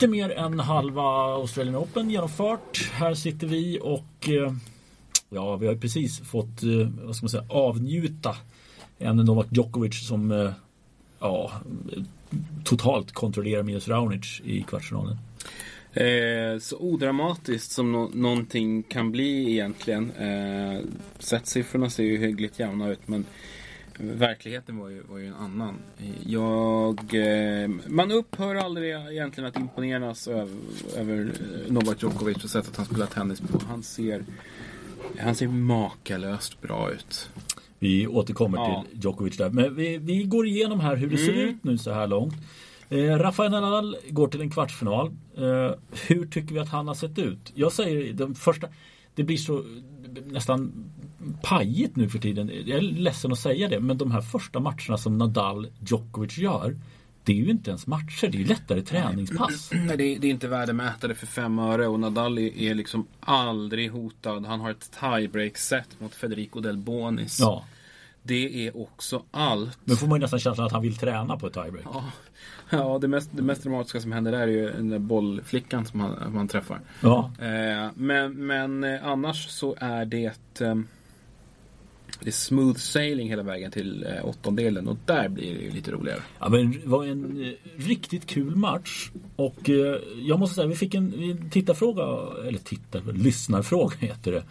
lite mer än halva Australian Open genomfört. Här sitter vi och eh, ja, vi har precis fått eh, vad ska man säga, avnjuta en Novak Djokovic som eh, ja, totalt kontrollerar Milos Raonic i kvartsfinalen. Eh, så odramatiskt som no någonting kan bli egentligen. Eh, Sättsiffrorna ser ju hyggligt jämna ut men verkligheten var ju, var ju en annan. Jag, eh, man upphör aldrig egentligen att imponeras över, över Novak Djokovic och sättet han spelar tennis på. Han ser, han ser makalöst bra ut. Vi återkommer ja. till Djokovic där. Men vi, vi går igenom här hur det ser mm. ut nu så här långt. Eh, Rafael Nadal går till en kvartsfinal. Eh, hur tycker vi att han har sett ut? Jag säger den första Det blir så nästan pajigt nu för tiden. Jag är ledsen att säga det men de här första matcherna som Nadal Djokovic gör det är ju inte ens matcher, det är ju lättare träningspass. Nej, det är, det är inte värdemätare för fem öre och Nadal är liksom aldrig hotad. Han har ett tiebreak-set mot Federico Del Bonis. Ja. Det är också allt. Men får man ju nästan känslan att han vill träna på ett tiebreak. Ja, ja det, mest, det mest dramatiska som händer där är ju den där bollflickan som han, man träffar. Ja. Eh, men, men eh, annars så är det eh, det är smooth sailing hela vägen till eh, åttondelen och där blir det ju lite roligare. Ja men det var en eh, riktigt kul match och eh, jag måste säga vi fick en tittarfråga, eller tittar, lyssnarfråga heter det.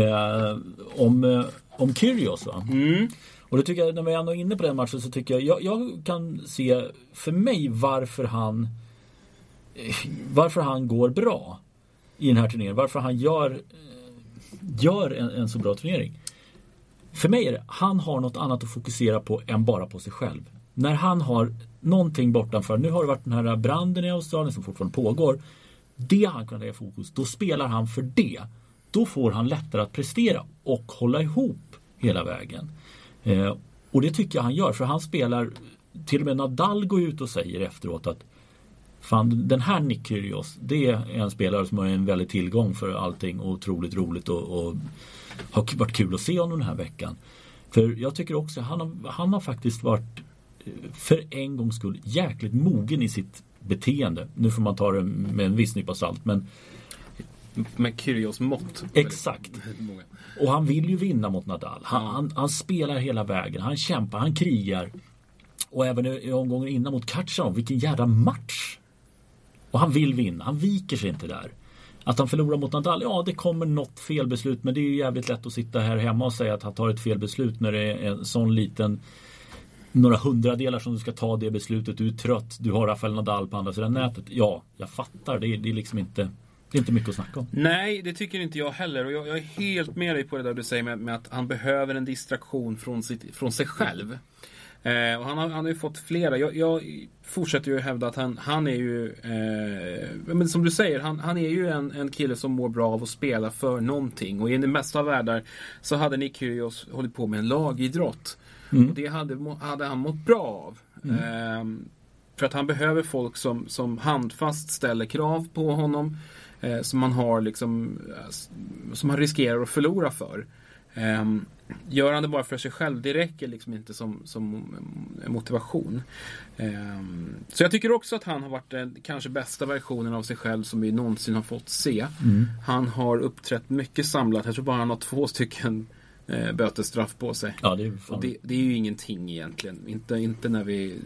Eh, om, om Kyrgios va? Mm. Och då tycker jag, när vi ändå är inne på den matchen så tycker jag, jag, jag kan se för mig varför han varför han går bra i den här turneringen. Varför han gör, gör en, en så bra turnering. För mig är det, han har något annat att fokusera på än bara på sig själv. När han har någonting bortanför, nu har det varit den här branden i Australien som fortfarande pågår. Det han kan lägga fokus, då spelar han för det. Då får han lättare att prestera och hålla ihop hela vägen. Eh, och det tycker jag han gör för han spelar, till och med Nadal går ut och säger efteråt att Fan, den här Nick Kyrgios, det är en spelare som är en väldig tillgång för allting och otroligt roligt och, och har varit kul att se honom den här veckan. För jag tycker också han har, han har faktiskt varit eh, för en gångs skull jäkligt mogen i sitt beteende. Nu får man ta det med en viss nypa salt men med Kyrgios mått. Exakt. Och han vill ju vinna mot Nadal. Han, han, han, spelar hela vägen. Han kämpar, han krigar. Och även i omgången innan mot Katjanov, vilken jävla match! Och han vill vinna, han viker sig inte där. Att han förlorar mot Nadal, ja det kommer något felbeslut men det är ju jävligt lätt att sitta här hemma och säga att han tar ett felbeslut när det är en sån liten några hundradelar som du ska ta det beslutet. Du är trött, du har Rafael Nadal på andra sidan nätet. Ja, jag fattar. Det är, det är liksom inte det är inte mycket att snacka om. Nej, det tycker inte jag heller. Och jag, jag är helt med dig på det där du säger med, med att han behöver en distraktion från, sitt, från sig själv. Eh, och han, har, han har ju fått flera. Jag, jag fortsätter ju hävda att han, han är ju, eh, men som du säger, han, han är ju en, en kille som mår bra av att spela för någonting. Och i den mesta av världar så hade Nick Kyrgios hållit på med en lagidrott. Mm. Och det hade, hade han mått bra av. Mm. Eh, för att han behöver folk som, som handfast ställer krav på honom. Eh, som man har liksom, eh, som han riskerar att förlora för. Gör han det bara för sig själv, det räcker liksom inte som, som motivation. Eh, så jag tycker också att han har varit den kanske bästa versionen av sig själv som vi någonsin har fått se. Mm. Han har uppträtt mycket samlat, jag tror bara han har två stycken eh, bötesstraff på sig. Ja, det, är och det, det, är ju ingenting egentligen. Inte, inte när vi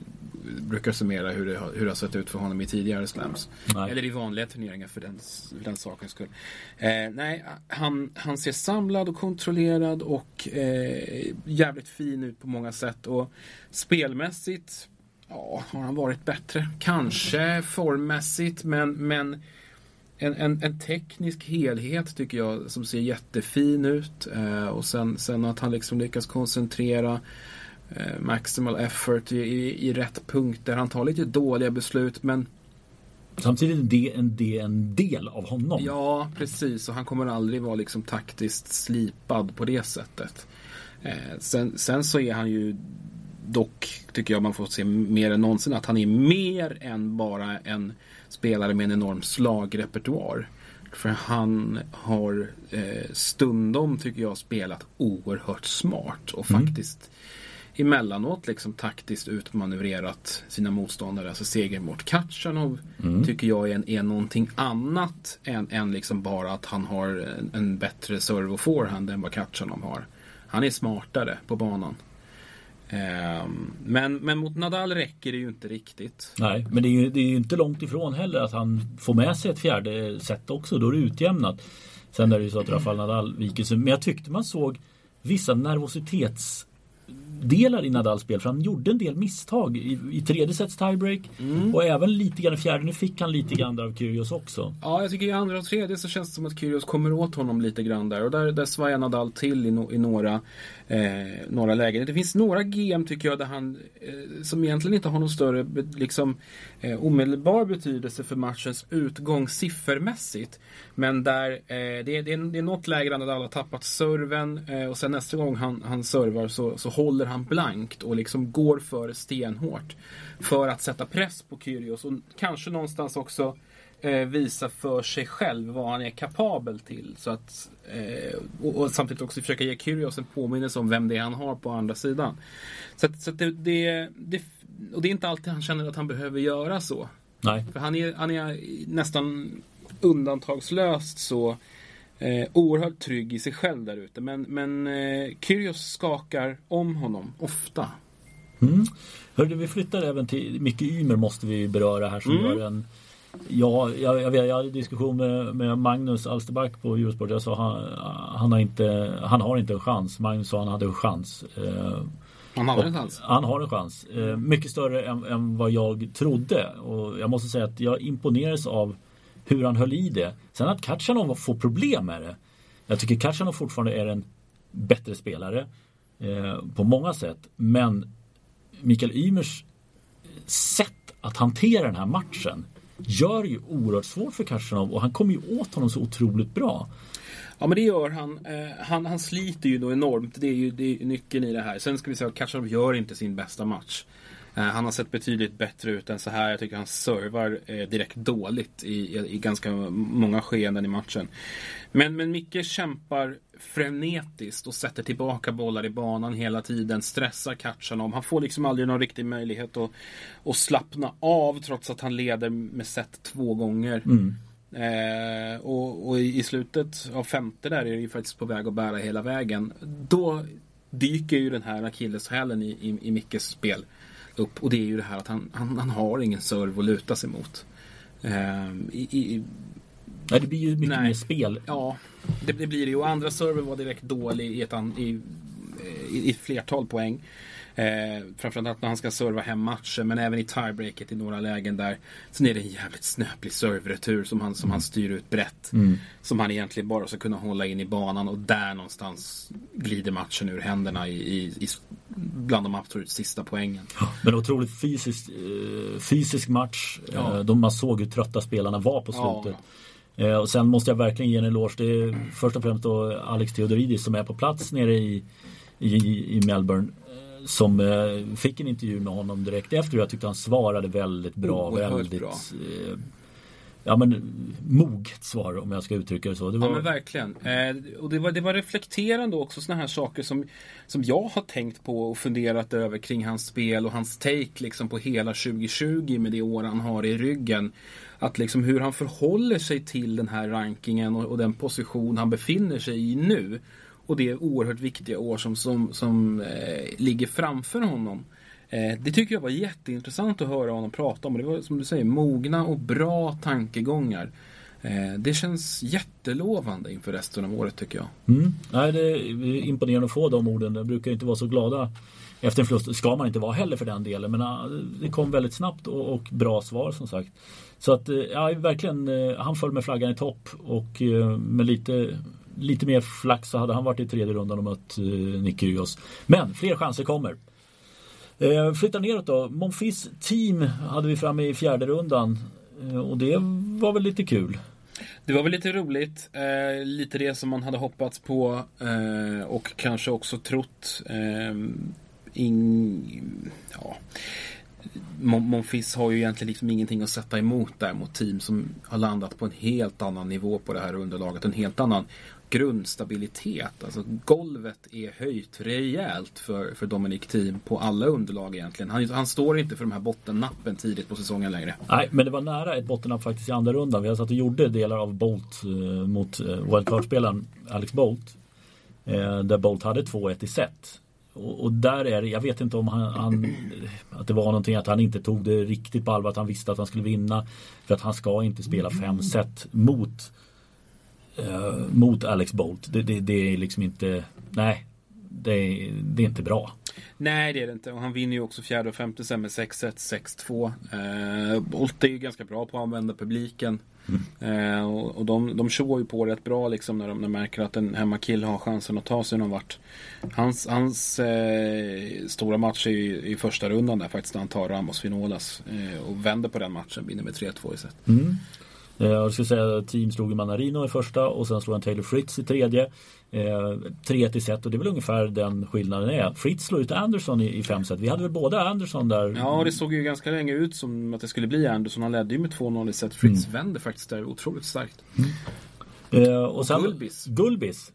brukar summera hur det, hur det har sett ut för honom i tidigare slams. Nej. Eller i vanliga turneringar för den, för den sakens skull. Eh, nej, han, han ser samlad och kontrollerad och eh, jävligt fin ut på många sätt. Och spelmässigt Ja, har han varit bättre? Kanske formmässigt, men, men en, en, en, teknisk helhet tycker jag som ser jättefin ut. Eh, och sen, sen att han liksom lyckas koncentrera eh, maximal effort i, i, i rätt punkter. Han tar lite dåliga beslut men Samtidigt är det en, det en del av honom. Ja, precis. Och han kommer aldrig vara liksom taktiskt slipad på det sättet. Eh, sen, sen så är han ju dock, tycker jag man får se mer än någonsin, att han är mer än bara en spelare med en enorm slagrepertoar. För han har eh, stundom, tycker jag, spelat oerhört smart och mm. faktiskt emellanåt liksom taktiskt utmanövrerat sina motståndare. Alltså seger mot Katjanov Mm. tycker jag är, är någonting annat än, än liksom bara att han har en, en bättre serve och forehand än vad Katjanov har. Han är smartare på banan. Ehm, men, men mot Nadal räcker det ju inte riktigt. Nej, men det är, ju, det är ju inte långt ifrån heller att han får med sig ett fjärde set också. Då är det utjämnat. Sen är det ju så att Rafael Nadal viker sig. Men jag tyckte man såg vissa nervositets delar i Nadals spel. För han gjorde en del misstag i, i tredje sets tiebreak. Och även lite grann i fjärde. Nu fick han lite grann där av Kyrgios också. Ja, jag tycker i andra och tredje så känns det som att Kyrgios kommer åt honom lite grann där. Och där, där svajar Nadal till i, no, i några, eh, några lägen. Det finns några GM tycker jag där han, eh, som egentligen inte har någon större liksom, eh, omedelbar betydelse för matchens utgång siffermässigt. Men där eh, det, är, det, är, det är något läge där alla har tappat serven eh, och sen nästa gång han, han servar så, så håller han blankt och liksom går för stenhårt. För att sätta press på Kyrgios och kanske någonstans också eh, visa för sig själv vad han är kapabel till. Så att, eh, och, och samtidigt också försöka ge Kyrgios en påminnelse om vem det är han har på andra sidan. Så, att, så att det, det, det, och det är inte alltid han känner att han behöver göra så. Nej, För han är, han är nästan undantagslöst så eh, oerhört trygg i sig själv där ute. Men, men eh, Kyrgios skakar om honom ofta. Mm. Hörde, vi flyttar även till Micke Ymer måste vi beröra här som Mm. gör en Ja, jag, jag, vet, jag hade diskussion med, med Magnus Alsterback på Eurosport. Jag sa han, han, har inte, han har inte en chans. Magnus sa han hade en chans. Eh, Han har inte alls. Han har en chans. Eh, mycket större än, än vad jag trodde. Och jag måste säga att jag imponerades av hur han höll i det. Sen att Katjanov får problem med det. Jag tycker Katjanov fortfarande är en bättre spelare. Eh, på många sätt. Men Mikael Ymers sätt att hantera den här matchen gör ju oerhört svårt för Kasjanov och han kommer ju åt honom så otroligt bra. Ja men det gör han. Eh, han. Han sliter ju då enormt. Det är ju det är nyckeln i det här. Sen ska vi säga att Kasjanov gör inte sin bästa match. Eh, han har sett betydligt bättre ut än så här. Jag tycker han servar eh, direkt dåligt i, i, ganska många skeenden i matchen. Men, men Micke kämpar frenetiskt och sätter tillbaka bollar i banan hela tiden. Stressar Katjanov. Han får liksom aldrig någon riktig möjlighet att, att slappna av trots att han leder med set två gånger. Eh, och, och i i slutet av femte där är det ju faktiskt på väg att bära hela vägen. Då dyker ju den här akilleshälen i, i, i Mickes spel upp. Och det är ju det här att han, han, han har ingen serve att luta sig mot. Eh, i, i, Nej, det blir ju mycket Nej. mer spel. ja, det, det blir det ju. Och andra serven var direkt dålig i ett, an, i, i, i ett flertal poäng. Eh, framförallt när han ska serva hem matchen men även i tiebreaket i några lägen där. Sen är det en jävligt snöplig serveretur som han, som han styr ut brett. Som han egentligen bara ska kunna hålla in i banan och där någonstans glider matchen ur händerna i, i, i bland de absolut sista poängen. Men otroligt fysisk, eh, fysisk match. Ja. Eh, de man såg hur trötta spelarna var på Ja. slutet. Eh, och sen måste jag verkligen ge en eloge. Det är först och främst då Alex Theodoridis som är på plats nere i, i, i Melbourne. Som eh, fick en intervju med honom direkt efter. Jag tyckte han svarade väldigt bra. Oerhört väldigt bra. Eh, ja, men, moget svar om jag ska uttrycka det så. Det var, Ja men verkligen. Eh, och det var, det var reflekterande också sådana här saker som, som jag har tänkt på och funderat över kring hans spel och hans take liksom på hela 2020 med det år han har i ryggen. Att liksom hur han förhåller sig till den här rankingen och, och den position han befinner sig i nu. Och det oerhört viktiga år som, som, som eh, ligger framför honom. Eh, det tycker jag var jätteintressant att höra honom prata om. Det var som du säger mogna och bra tankegångar. Eh, det känns jättelovande inför resten av året tycker jag. Mm. Nej, det är imponerande att få de orden. De brukar inte vara så glada efter en förlust. ska man inte vara heller för den delen. Men det kom väldigt snabbt och, bra svar som sagt. Så att eh, ja, verkligen, han föll med flaggan i topp och med lite, lite mer flax så hade han varit i tredje rundan och mött Nick Kyrgios. Men fler chanser kommer. Eh, flyttar neråt då. Monfils team hade vi framme i fjärde rundan. Eh, och det var väl lite kul. Det var väl lite roligt. Eh, lite det som man hade hoppats på eh, och kanske också trott. Ehm, In, ja. Monfils har ju egentligen liksom ingenting att sätta emot där mot team som har landat på en helt annan nivå på det här underlaget. En helt annan grundstabilitet. Alltså golvet är höjt rejält för, för Dominic Thiem på alla underlag egentligen. Han, han står inte för de här bottennappen tidigt på säsongen längre. Nej, men det var nära ett bottennapp faktiskt i andra rundan. Vi har satt och gjorde delar av Bolt eh, mot eh, wildcard-spelaren Alex Bolt. Eh, där Bolt hade 2-1 i set. Och, och, där är det, jag vet inte om han, han, att det var någonting att han inte tog det riktigt på allvar, att han visste att han skulle vinna. För att han ska inte spela fem set mot eh, mot Alex Bolt. Det, det, det, är liksom inte, nej, det, det, är inte bra. Nej, det är det inte. Och han vinner ju också fjärde och femte sen med 6-1, 6-2. Eh, Bolt är ju ganska bra på att använda publiken. Mm. Eh, och, och de, de tjoar ju på rätt bra liksom när de, de märker att en hemmakille har chansen att ta sig någon vart. Hans, hans eh, stora match är ju i första rundan där faktiskt när han tar Ramos Finolas eh, och vänder på den matchen, vinner med 3-2 i set. Mm. Eh, jag skulle säga att team slog Manarino i första och sen slog han Taylor Fritz i tredje. Eh, 3 1 set och det är väl ungefär den skillnaden är. Fritz slår ut Anderson i, i fem set. Vi hade väl båda Anderson där. Ja, det såg ju ganska länge ut som att det skulle bli Anderson. Han ledde ju med 2-0 i set. Fritz mm. vände faktiskt där otroligt starkt. Mm. Eh, och, sen, Gulbis. Gulbis.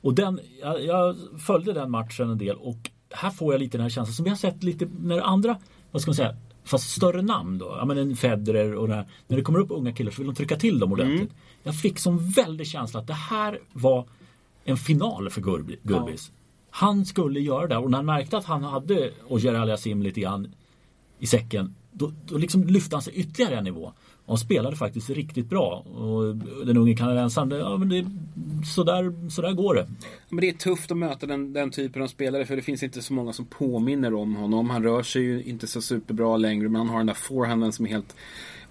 Och den, jag, jag, följde den matchen en del och här får jag lite den här känslan som jag har sett lite när andra, vad ska man säga, fast större namn då. Ja men en Federer och här, När det kommer upp unga killar så vill de trycka till dem ordentligt. Mm. Jag fick som väldig känsla att det här var en final för Gurbis. Ja. Han skulle göra det och när han märkte att han hade Ogier Aliasim lite grann i säcken då, då liksom lyfte han sig ytterligare en nivå. Han spelade faktiskt riktigt bra. Och den unge kanadensaren, ja men det, så, där, så där går det. Men det är tufft att möta den, den typen av spelare för det finns inte så många som påminner om honom. Han rör sig ju inte så superbra längre men han har den där forehanden som är helt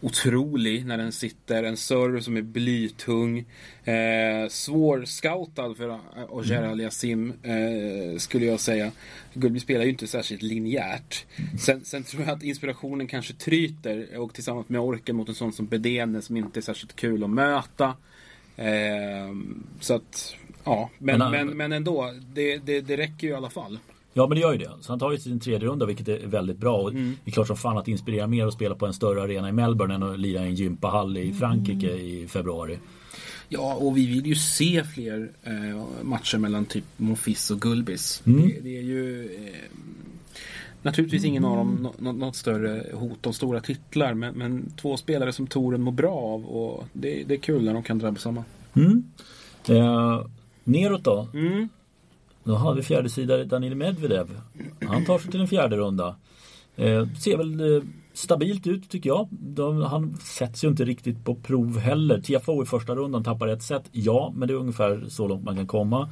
otrolig när den sitter. En server som är blytung. Eh, svårscoutad för Oger mm. Aliasim eh, skulle jag säga. Gullby spelar ju inte särskilt linjärt. Sen, sen, tror jag att inspirationen kanske tryter och tillsammans med orken mot en sån som Bedene som inte är särskilt kul att möta. Eh, så att, ja, men, men, men, men ändå. Det, det, det räcker ju i alla fall. Ja men det gör ju det. Så han tar ju sin tredje runda vilket är väldigt bra. Och mm. Det är klart som fan att det inspirerar mer att spela på en större arena i Melbourne än att lira i en gympahall i Frankrike mm. i februari. Ja, och vi vill ju se fler eh, matcher mellan typ Monfils och Gulbis. Mm. Det, det, är ju eh, Naturligtvis ingen av dem något, något större hot om stora titlar men, men, två spelare som Toren mår bra av och det, det är kul när de kan drabba samma. Mm. Eh, neråt då? Mm. Då har vi fjärde sida Danil Medvedev. Han tar sig till en fjärde runda. Eh, ser väl eh, stabilt ut tycker jag. De, han sätts ju inte riktigt på prov heller. TFO i första rundan tappar ett set. Ja, men det är ungefär så långt man kan komma.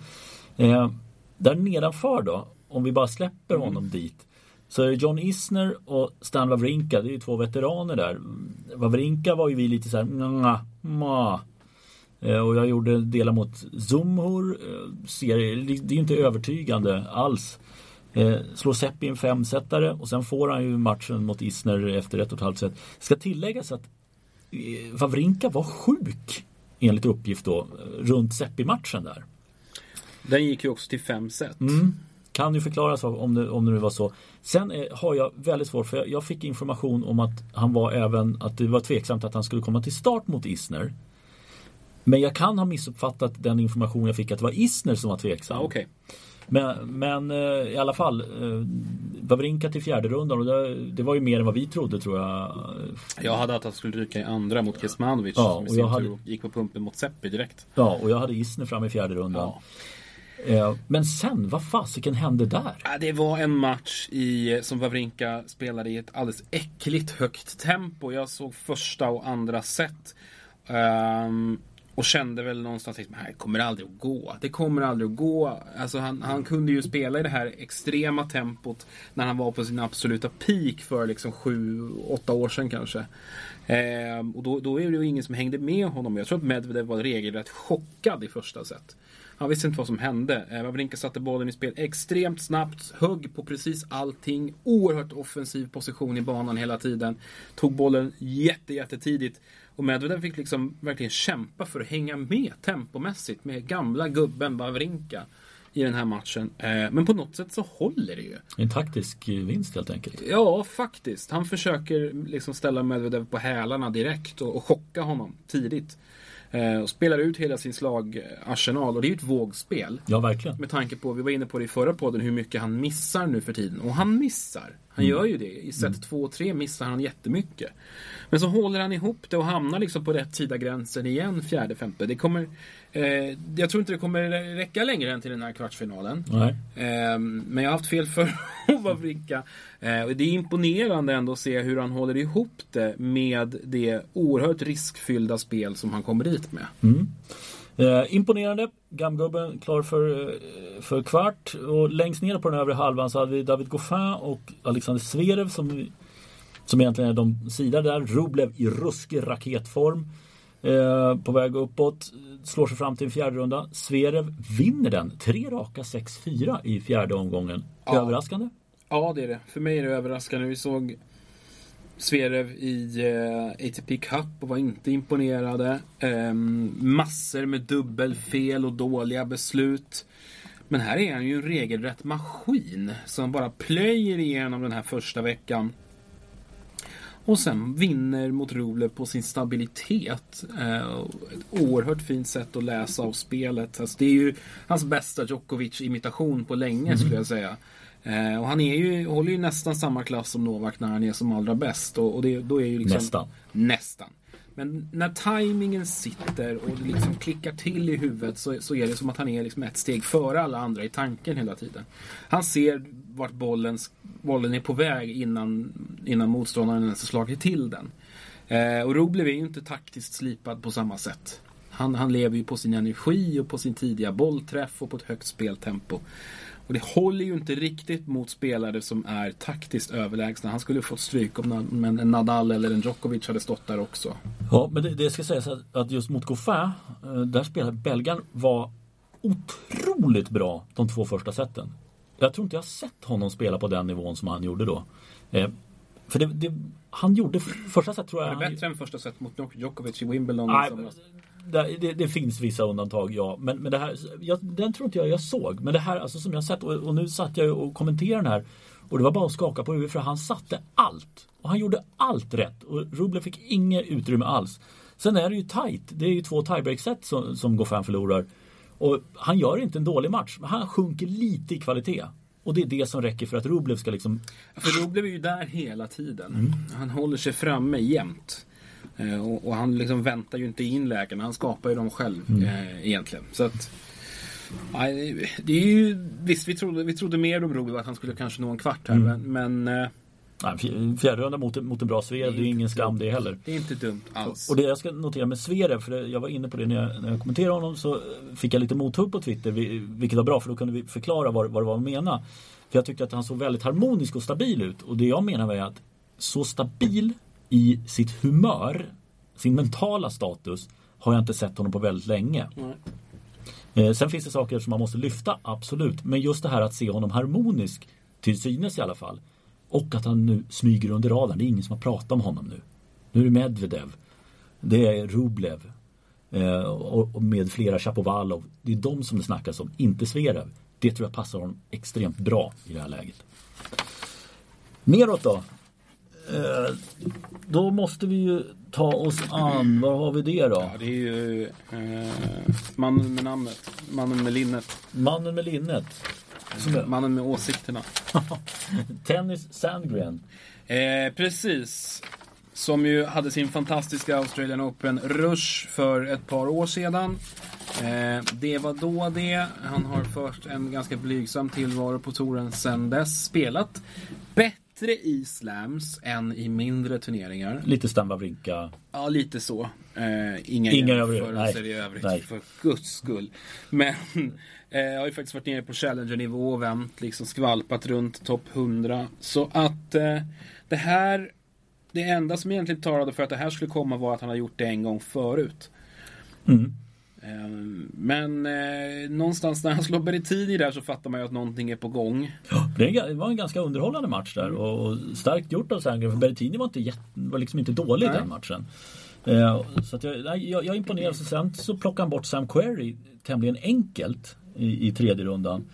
Eh, där nedanför då, om vi bara släpper honom mm. dit. Så är det John Isner och Stan Wawrinka, det är ju två veteraner där. Wawrinka var ju vi lite så här, ma, och jag gjorde delar mot Zumhur. Eh, ser, det är inte övertygande alls. Eh, slår Seppi en femsetare och sen får han ju matchen mot Isner efter ett och ett halvt set. Ska tilläggas att Wawrinka var sjuk enligt uppgift då runt Seppi-matchen där. Den gick ju också till fem set. Mm. Kan ju förklaras om det, om det nu var så. Sen eh, har jag väldigt svårt för jag, jag, fick information om att han var även att det var tveksamt att han skulle komma till start mot Isner. Men jag kan ha missuppfattat den information jag fick att det var Isner som var tveksam. Ah, okay. Men, men eh, i alla fall eh, Wawrinka till fjärde rundan och det, det, var ju mer än vad vi trodde tror jag. Jag hade att han skulle ryka i andra mot Kesmanovic ja, som i sin hade... tur gick på pumpen mot Seppi direkt. Ja, och jag hade Isner fram i fjärde rundan. Ja. Eh, men sen, vad fasiken hände där? Det var en match i, som Wawrinka spelade i ett alldeles äckligt högt tempo. Jag såg första och andra set. Um, och kände väl någonstans liksom, att det här kommer aldrig att gå. Det kommer aldrig att gå. Alltså han, han, kunde ju spela i det här extrema tempot när han var på sin absoluta peak för liksom sju, åtta år sedan kanske. Eh, och då, då är det ju ingen som hängde med honom. Jag tror att Medvedev var regelrätt chockad i första set. Han visste inte vad som hände. Eh, Wawrinka satte bollen i spel extremt snabbt, högg på precis allting. Oerhört offensiv position i banan hela tiden. Tog bollen jätte, jättetidigt. Och Medvedev fick liksom verkligen kämpa för att hänga med tempomässigt med gamla gubben Wawrinka i den här matchen. Eh, men på något sätt så håller det ju. En taktisk vinst helt enkelt. Ja, faktiskt. Han försöker liksom ställa Medvedev på hälarna direkt och, och chocka honom tidigt. Eh, och spelar ut hela sin slagarsenal och det är ju ett vågspel. Ja, verkligen. Med tanke på, vi var inne på det i förra podden, hur mycket han missar nu för tiden. Och han missar. Han mm. gör ju det. I set 2 och 3 missar han jättemycket. Men så håller han ihop det och hamnar liksom på rätt sida gränsen igen, fjärde, femte. Det kommer, eh, jag tror inte det kommer räcka längre än till den här kvartsfinalen. Eh, men jag har haft fel för Wawrinka. Eh, det är imponerande ändå att se hur han håller ihop det med det oerhört riskfyllda spel som han kommer dit med. Mm. Eh, imponerande. Gamgubben klar för, eh, för kvart. Och längst ner på den övre halvan så hade vi David Goffin och Alexander Zverev som, som egentligen är de sidade där. Rublev i ruskig raketform. Eh, på väg uppåt. Slår sig fram till en fjärde runda. Zverev vinner den. Tre raka 6-4 i fjärde omgången. Ja. Överraskande? Ja, det är det. För mig är det överraskande. Vi såg Zverev i eh, ATP Cup och var inte imponerade. Eh, massor med dubbelfel och dåliga beslut. Men här är han ju en regelrätt maskin som bara plöjer igenom den här första veckan. Och sen vinner mot Rublev på sin stabilitet. Eh, ett oerhört fint sätt att läsa av spelet. Alltså, det är ju hans bästa Djokovic-imitation på länge mm. skulle jag säga. Eh, och han är ju, håller ju nästan samma klass som Novak när han är som allra bäst. Och, och det, då är ju liksom, nästan. Nästan. Men när tajmingen sitter och det liksom klickar till i huvudet så, så är det som att han är liksom ett steg före alla andra i tanken hela tiden. Han ser vart bollen, bollen är på väg innan, innan motståndaren ens har slagit till den. Eh, och Roblev är ju inte taktiskt slipad på samma sätt. Han, han lever ju på sin energi och på sin tidiga bollträff och på ett högt speltempo. Och det håller ju inte riktigt mot spelare som är taktiskt överlägsna. Han skulle fått stryk om en Nadal eller en Djokovic hade stått där också. Ja, men det, det ska sägas att just mot Goffin, eh, där spelade belgaren var otroligt bra de två första seten. Jag tror inte jag sett honom spela på den nivån som han gjorde då. Eh, för det, det, han gjorde första set tror jag... Var det bättre han, än första set mot Djokovic i Wimbledon? Nej, det, det, det, finns vissa undantag, ja. Men, men det här, jag, den tror inte jag jag såg. Men det här alltså, som jag sett och, och nu satt jag och kommenterade den här. Och det var bara att skaka på huvudet för han satte allt. Och han gjorde allt rätt. Och Rublev fick inget utrymme alls. Sen är det ju tight. Det är ju två tiebreak-set som, som Goffin förlorar. Och han gör inte en dålig match. Men han sjunker lite i kvalitet. Och det är det som räcker för att Rublev ska liksom... För Rublev är ju där hela tiden. Mm. Han håller sig framme jämt. Eh, och, och, han liksom väntar ju inte in lägena, han skapar ju dem själv mm. eh, egentligen. Så att, nej, det är ju, visst, vi trodde, vi trodde mer om Rublev att han skulle kanske nå en kvart här, mm. men, men eh, Fjärde runda mot, mot en bra Zverev, det är, är ingen skam det heller. Det är inte dumt alls. Och det jag ska notera med Zverev, för jag var inne på det när jag, när jag kommenterade honom, så fick jag lite mothugg på Twitter, vilket var bra för då kunde vi förklara vad, vad det var vi menade. För jag tyckte att han såg väldigt harmonisk och stabil ut. Och det jag menar var att så stabil i sitt humör, sin mentala status, har jag inte sett honom på väldigt länge. Mm. sen finns det saker som man måste lyfta, absolut. Men just det här att se honom harmonisk, till synes i alla fall. Och att han nu smyger under radarn. Det är ingen som har pratat om honom nu. Nu är det Medvedev. Det är Rublev. Eh, och, med flera Chapovalov. Det är de som det snackas om, inte Zverev. Det tror jag passar honom extremt bra i det här läget. Neråt då? Eh, då måste vi ju ta oss an, var har vi det då? Ja, det är ju eh, mannen med namnet, mannen med linnet. Mannen med linnet. Är... Mannen med åsikterna. Tennis Sandgren. Eh, precis. Som ju hade sin fantastiska Australian Open-rush för ett par år sedan. Eh, det var då det. Han har fört en ganska blygsam tillvaro på touren sedan dess. Spelat bättre bättre i slams än i mindre turneringar. Lite Stan Wawrinka. Ja, lite så. Eh, inga inga jämförelser i övrigt, Nej. för guds skull. Men eh, jag har ju faktiskt varit nere på Challenger-nivå och vänt, liksom skvalpat runt topp 100. Så att eh, det här, det enda som egentligen talade för att det här skulle komma var att han har gjort det en gång förut. Mm. Ehm, men eh, någonstans när han slår Berrettini där så fattar man ju att någonting är på gång. Ja, det var en ganska underhållande match där och, och starkt gjort av Sandgren. För Berrettini var, inte jätt, var liksom inte dålig Nej. den matchen. Eh, så att jag, jag, jag imponerar. Sen så plockade han bort Sam Query tämligen enkelt i, i tredje rundan.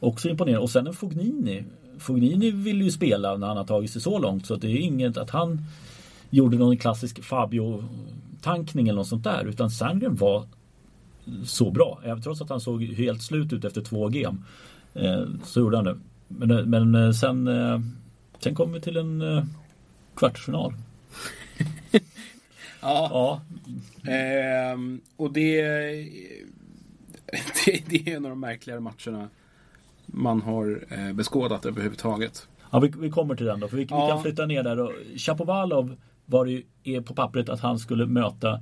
Också imponerande. Och sen en Fognini. Fognini vill ju spela när han har tagit sig så långt så det är inget att han gjorde någon klassisk Fabio upptankning eller något sånt där. Utan Sandgren var så bra. Trots att han såg helt slut ut efter två game. Eh, så gjorde han det. Men, eh, men eh, sen, sen kom vi till en kvartsfinal. ja. ja. Ehm, och det, det, det, är en av de märkligare matcherna man har beskådat överhuvudtaget. Ja, vi, vi kommer till den då. För vi, ja. vi kan flytta ner där. Chapovalov var det ju på pappret att han skulle möta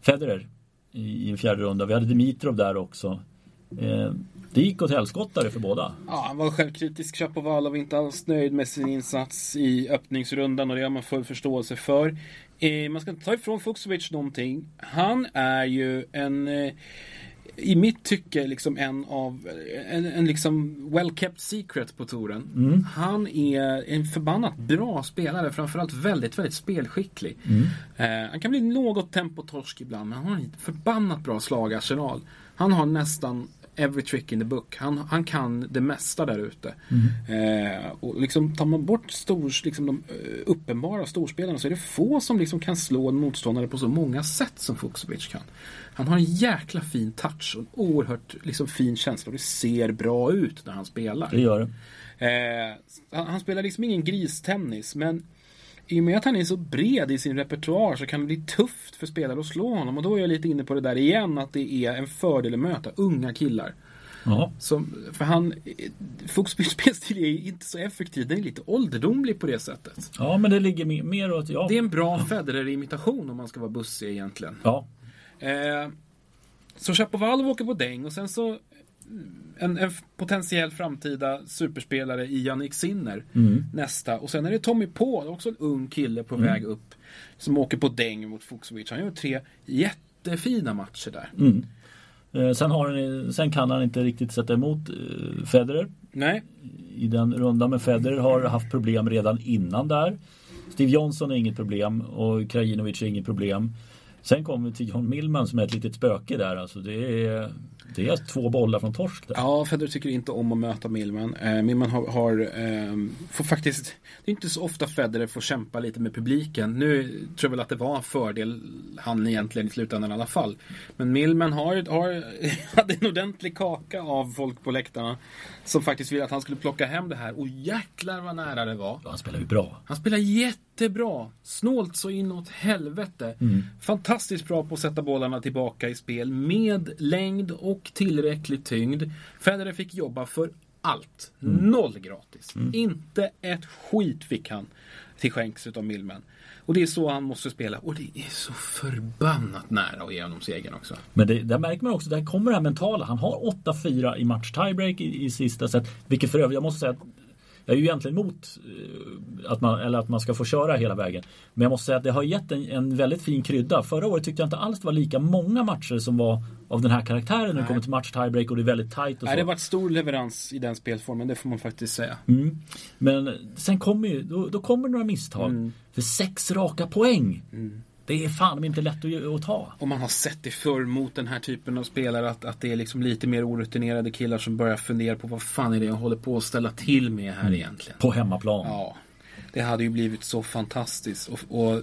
Federer i, en fjärde runda. Vi hade Dimitrov där också. Eh, det gick åt helskottare för båda. Ja, han var självkritisk. Chapovalov var inte alls nöjd med sin insats i öppningsrundan och det har man full förståelse för. Eh, man ska inte ta ifrån Fuxovic någonting. Han är ju en eh, i mitt tycke liksom en av en, en liksom well kept secret på touren. Mm. Han är en förbannat bra spelare, framförallt väldigt, väldigt spelskicklig. Mm. Eh, han kan bli något tempotorsk ibland, men han har en förbannat bra slagarsenal. Han har nästan every trick in the book. Han, han kan det mesta där ute. Mm. Eh, och liksom tar man bort stor, liksom de eh, uppenbara storspelarna så är det få som liksom kan slå en motståndare på så många sätt som Fuxovic kan. Han har en jäkla fin touch och en oerhört liksom, fin känsla och det ser bra ut när han spelar. Det gör det. Eh, han, han, spelar liksom ingen gristennis men i och med att han är så bred i sin repertoar så kan det bli tufft för spelare att slå honom. Och då är jag lite inne på det där igen att det är en fördel att möta unga killar. Ja. Som, för han, Fuxbys spelstil är inte så effektiv. Den är lite ålderdomlig på det sättet. Ja, men det ligger mer, mer åt... Ja. Det är en bra Federer-imitation om man ska vara bussig egentligen. Ja. Eh, så Chapovalov åker på däng och sen så en, en, potentiell framtida superspelare i Jannik Sinner mm. nästa. Och sen är det Tommy Paul, också en ung kille på mm. väg upp. Som åker på däng mot Fuxovic. Han gör tre jättefina matcher där. Mm. Eh, sen, han, sen kan han inte riktigt sätta emot eh, Federer. Nej. I den rundan. Men Federer har haft problem redan innan där. Steve Johnson är inget problem och Krajinovic är inget problem. Sen kommer vi till John Millman som är ett litet spöke där. Alltså det är det är två bollar från torsk där. Ja, Federer tycker inte om att möta Millman. Eh, Millman har, har eh, får faktiskt, det är inte så ofta Federer får kämpa lite med publiken. Nu tror jag väl att det var en fördel han egentligen i slutändan i alla fall. Men Millman har, har, hade en ordentlig kaka av folk på läktarna. Som faktiskt ville att han skulle plocka hem det här. Och jäklar vad nära det var. Ja, han spelar ju bra. Han spelar jättebra. Snålt så inåt helvete. Mm. Fantastiskt bra på att sätta bollarna tillbaka i spel. Med längd och tillräcklig tyngd. Federer fick jobba för allt. Mm. Noll gratis. Mm. Inte ett skit fick han till skänks utav Millman. Och det är så han måste spela. Och det är så förbannat nära att ge honom segern också. Men det, där märker man också, där kommer det här mentala. Han har 8-4 i match tiebreak i, i sista set. Vilket för övrigt, jag måste säga att jag är ju egentligen emot eh, att man, eller att man ska få köra hela vägen. Men jag måste säga att det har gett en, en väldigt fin krydda. Förra året tyckte jag inte alls det var lika många matcher som var av den här karaktären när det kommer till match tiebreak och det är väldigt tight och så. Nej, det har varit stor leverans i den spelformen, det får man faktiskt säga. Mm. Men sen kommer ju, då, då kommer några misstag. Mm. För sex raka poäng. Mm. Det är fan inte lätt att, att ta. Och man har sett det förr mot den här typen av spelare att, att det är liksom lite mer orutinerade killar som börjar fundera på vad fan är det jag håller på att ställa till med här mm. egentligen. På hemmaplan. Ja. Det hade ju blivit så fantastiskt. Och, och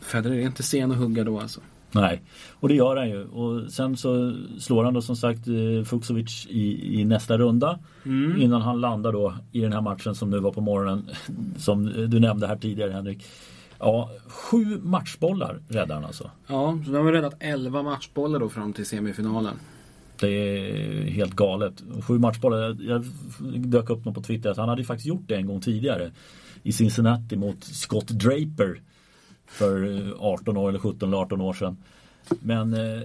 Federer är inte sen att hugga då alltså. Nej, och det gör han ju. Och sen så slår han då som sagt eh, Fuxovic i, i nästa runda. Mm. Innan han landar då i den här matchen som nu var på morgonen. Som du nämnde här tidigare Henrik. Ja, sju matchbollar räddar han alltså. Ja, så de har räddat elva matchbollar då fram till semifinalen. Det är helt galet. Sju matchbollar. Jag dök upp något på Twitter att han hade faktiskt gjort det en gång tidigare. I Cincinnati mot Scott Draper. För 18 år eller 17 eller 18 år sedan. Men eh,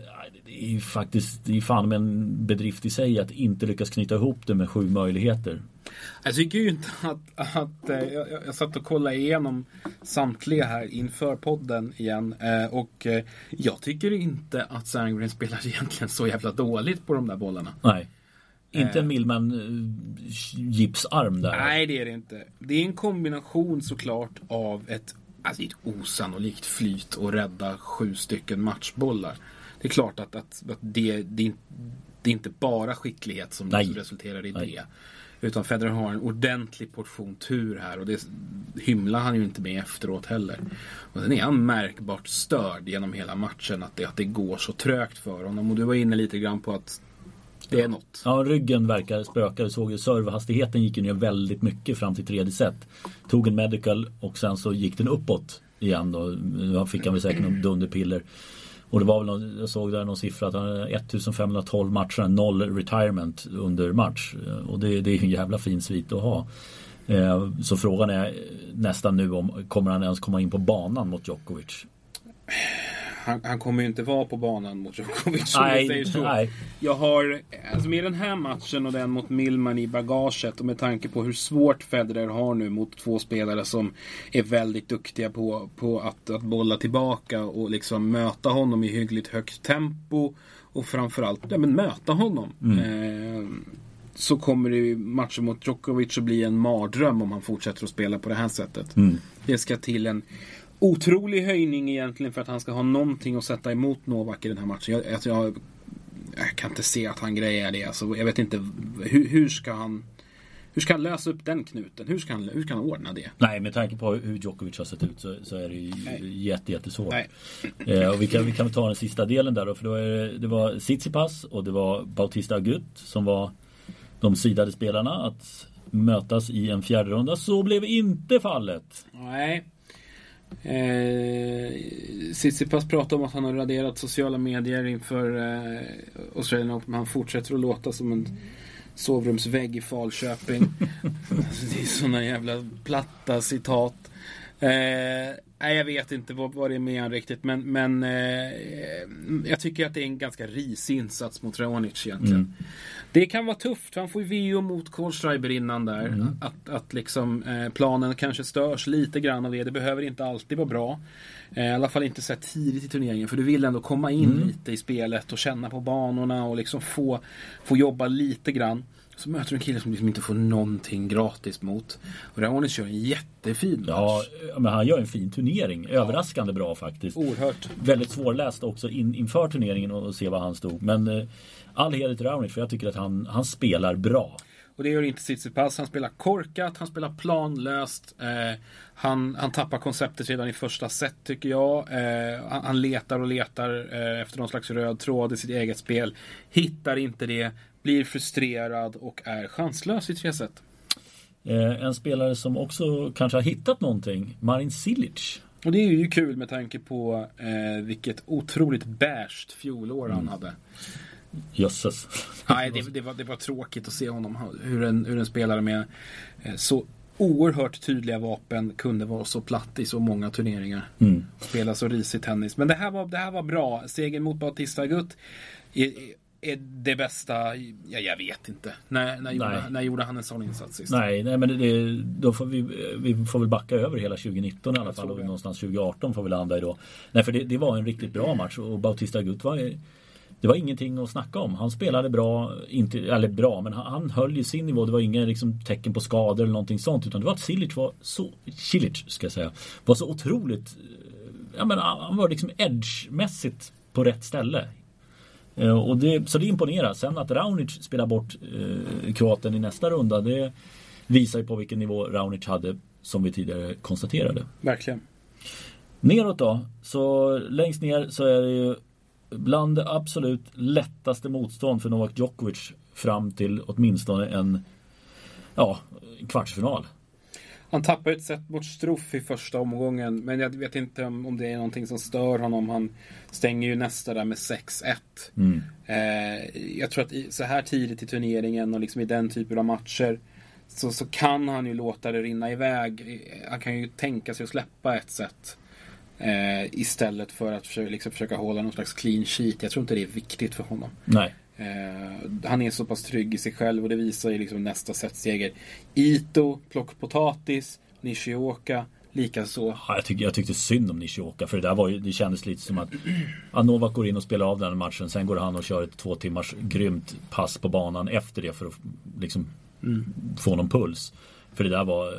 det är ju faktiskt, det är fan med en bedrift i sig att inte lyckas knyta ihop det med sju möjligheter. Jag tycker ju inte att, att eh, jag, jag satt och kollade igenom samtliga här inför podden igen eh, och eh, jag tycker inte att Sandgren spelar egentligen så jävla dåligt på de där bollarna. Nej. Inte en Millman gipsarm där? Nej, det är det inte. Det är en kombination såklart av ett, alltså ett osannolikt flyt och rädda sju stycken matchbollar. Det är klart att, att, att det, det, det är inte bara skicklighet som Nej. resulterar i Nej. det. Utan Federer har en ordentlig portion tur här och det hymlar han ju inte med efteråt heller. Och sen är han märkbart störd genom hela matchen att det, att det går så trögt för honom. Och du var inne lite grann på att det är något. Ja, ryggen verkar spöka. Du såg ju servehastigheten gick ju ner väldigt mycket fram till tredje set. Tog en medical och sen så gick den uppåt igen då. Nu fick han väl säkert någon dunderpiller. Och det var väl någon, jag såg där någon siffra att han hade 1512 matcher, noll retirement under match. Eh, och det, det är en jävla fin svit att ha. Eh, så frågan är nästan nu om kommer han ens komma in på banan mot Djokovic? Han, han kommer ju inte vara på banan mot Djokovic Nej, nej. Jag har, alltså med den här matchen och den mot Millman i bagaget och med tanke på hur svårt Federer har nu mot två spelare som är väldigt duktiga på, på att, att bolla tillbaka och liksom möta honom i hyggligt högt tempo och framförallt ja, men möta honom. Eh, så kommer det matchen mot Djokovic att bli en mardröm om han fortsätter att spela på det här sättet. Det ska till en otrolig höjning egentligen för att han ska ha någonting att sätta emot Novak i den här matchen. Jag, alltså jag, jag kan inte se att han grejer det. Alltså, jag vet inte hur, hur ska han hur ska han lösa upp den knuten? Hur ska han, hur ska han ordna det? Nej, med tanke på hur Djokovic har sett ut så, så är det ju jätte, jättesvårt. Nej. Eh, och vi, kan, vi kan ta den sista delen där då. För det, det var Tsitsipas och det var Bautista Agut som var de sidade spelarna att mötas i en fjärde runda. Så blev inte fallet. Nej. Eh, Tsitsipas pratar om att han har raderat sociala medier inför eh, Australian Open. Han fortsätter att låta som en sovrumsvägg i Falköping. alltså, det är såna jävla platta citat. Eh, nej, jag vet inte vad, vad det är med han riktigt. Men, men eh, jag tycker att det är en ganska risig insats mot Raonic egentligen. Det kan vara tufft. för Han får ju VO mot Kohlschreiber innan där. Att, att liksom eh, planen kanske störs lite grann av det. Det behöver inte alltid vara bra. Eh, I alla fall inte så här tidigt i turneringen. För du vill ändå komma in lite i spelet och känna på banorna och liksom få, få jobba lite grann. Så möter du en kille som liksom inte får någonting gratis mot. Och Raonic kör en jättefin match. Ja, men han gör en fin turnering. Överraskande bra faktiskt. Oerhört. Väldigt svårläst också in, inför turneringen och, och se var han stod. Men eh, all heder till Raonic för jag tycker att han, han spelar bra. Och det gör inte Tsitsipas. Han spelar korkat, han spelar planlöst. Eh, han, han tappar konceptet redan i första set tycker jag. Eh, han, han letar och letar eh, efter någon slags röd tråd i sitt eget spel. Hittar inte det, blir frustrerad och är chanslös i tre set. Eh, en spelare som också kanske har hittat någonting. Marin Cilic. Och det är ju kul med tanke på eh, vilket otroligt bärst fjolår Mm. han hade. Jösses. Nej, det, det, var, det var tråkigt att se honom. Hur en, hur en spelare med eh, så oerhört tydliga vapen kunde vara så platt i så många turneringar. Mm. Spela så risig tennis. Men det här var, det här var bra. Segern mot Bautista Agut är, är det bästa. Ja, jag vet inte. När, när, gjorde, när gjorde han en sån insats sist? Nej, nej men det, då får vi, vi får väl backa över hela 2019 i alla fall. Och någonstans 2018 får vi landa i då. Nej, för det, det var en riktigt bra match och Bautista Agut var det var ingenting att snacka om. Han spelade bra, inte, eller bra, men han, han höll ju sin nivå. Det var inga liksom, tecken på skador eller någonting sånt. Utan det var att Cilic var så, Cilic ska jag säga, var så otroligt, eh, ja men han var liksom edge-mässigt på rätt ställe. Eh, Och det, så det imponerar. Sen att Raonic spelar bort eh, Kroaten i nästa runda, det visar ju på vilken nivå Raonic hade, som vi tidigare konstaterade. Verkligen. Neråt då, så längst ner så är det ju bland det absolut lättaste motstånd för Novak Djokovic fram till åtminstone en ja, kvartsfinal. Han tappar ett set mot Struff i första omgången. Men jag vet inte om, om det är någonting som stör honom. Han stänger ju nästa där med 6-1. Mm. Eh, jag tror att i, så här tidigt i turneringen och liksom i den typen av matcher så, så kan han ju låta det rinna iväg. Han kan ju tänka sig att släppa ett set. Eh, istället för att försöka, liksom försöka hålla någon slags clean sheet. Jag tror inte det är viktigt för honom. Nej. Eh, han är så pass trygg i sig själv och det visar ju liksom nästa setseger. Ito, plockpotatis, Nishioka, likaså. Ja, jag, tycker, jag tyckte synd om Nishioka för det där var ju, det kändes lite som att ja, Novak går in och spelar av den här matchen. Sen går han och kör ett två timmars grymt pass på banan efter det för att liksom mm. få någon puls. För det där var,